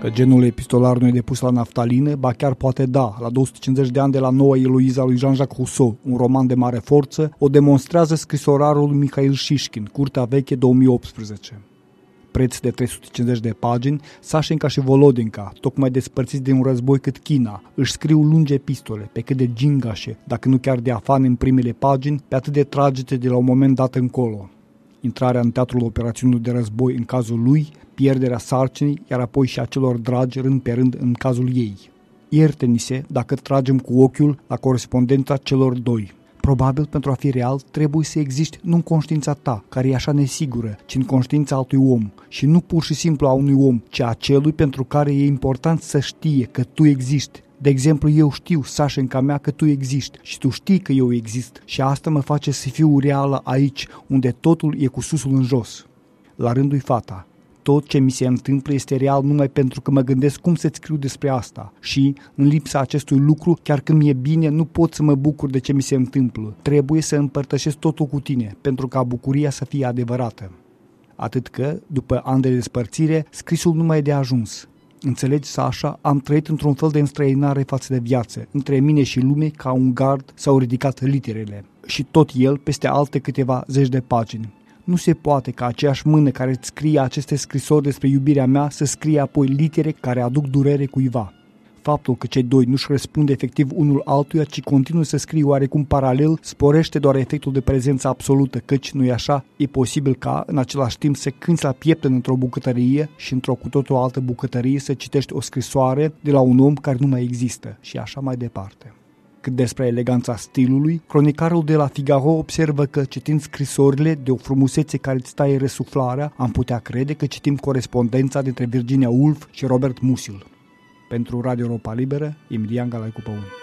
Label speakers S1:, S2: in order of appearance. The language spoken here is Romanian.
S1: că genul epistolar nu e depus la naftalină, ba chiar poate da, la 250 de ani de la noua Eloiza lui Jean-Jacques Rousseau, un roman de mare forță, o demonstrează scrisorarul Mikhail Shishkin, Curtea Veche 2018 preț de 350 de pagini, Sașenca și Volodinka, tocmai despărțiți de un război cât China, își scriu lungi epistole, pe cât de gingașe, dacă nu chiar de afane în primele pagini, pe atât de tragete de la un moment dat încolo. Intrarea în teatrul operațiunilor de război în cazul lui, pierderea sarcinii, iar apoi și a celor dragi rând pe rând în cazul ei. Ierte-ni-se dacă tragem cu ochiul la corespondența celor doi. Probabil pentru a fi real trebuie să existi nu în conștiința ta, care e așa nesigură, ci în conștiința altui om și nu pur și simplu a unui om, ci a celui pentru care e important să știe că tu existi. De exemplu, eu știu, Sașenca mea, că tu existi și tu știi că eu exist și asta mă face să fiu reală aici, unde totul e cu susul în jos. La rândul fata, tot ce mi se întâmplă este real numai pentru că mă gândesc cum să-ți scriu despre asta și, în lipsa acestui lucru, chiar când mi-e bine, nu pot să mă bucur de ce mi se întâmplă. Trebuie să împărtășesc totul cu tine, pentru ca bucuria să fie adevărată. Atât că, după ani de despărțire, scrisul nu mai e de ajuns. Înțelegi, Sasha, am trăit într-un fel de înstrăinare față de viață. Între mine și lume, ca un gard, s-au ridicat literele. Și tot el peste alte câteva zeci de pagini. Nu se poate ca aceeași mână care îți scrie aceste scrisori despre iubirea mea să scrie apoi litere care aduc durere cuiva. Faptul că cei doi nu-și răspund efectiv unul altuia, ci continuă să scrie oarecum paralel, sporește doar efectul de prezență absolută, căci, nu-i așa, e posibil ca, în același timp, să cânți la pieptăn într-o bucătărie și într-o cu totul altă bucătărie să citești o scrisoare de la un om care nu mai există și așa mai departe. Cât despre eleganța stilului, cronicarul de la Figaro observă că, citind scrisorile de o frumusețe care îți taie răsuflarea, am putea crede că citim corespondența dintre Virginia Woolf și Robert Musil. Pentru Radio Europa Liberă, Emilian Galaicu Păun.